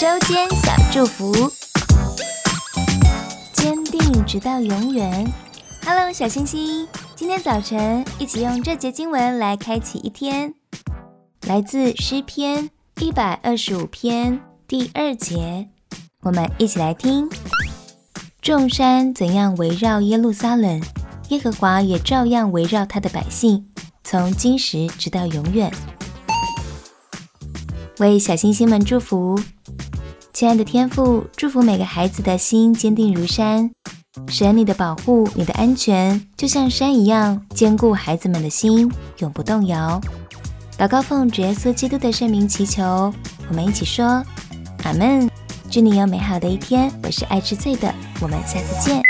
周间小祝福，坚定直到永远。Hello，小星星，今天早晨一起用这节经文来开启一天，来自诗篇一百二十五篇第二节，我们一起来听：众山怎样围绕耶路撒冷，耶和华也照样围绕他的百姓，从今时直到永远。为小星星们祝福。亲爱的天父，祝福每个孩子的心坚定如山，神你的保护，你的安全，就像山一样坚固孩子们的心，永不动摇。祷告奉主耶稣基督的圣名祈求，我们一起说阿门。祝你有美好的一天。我是爱吃脆的，我们下次见。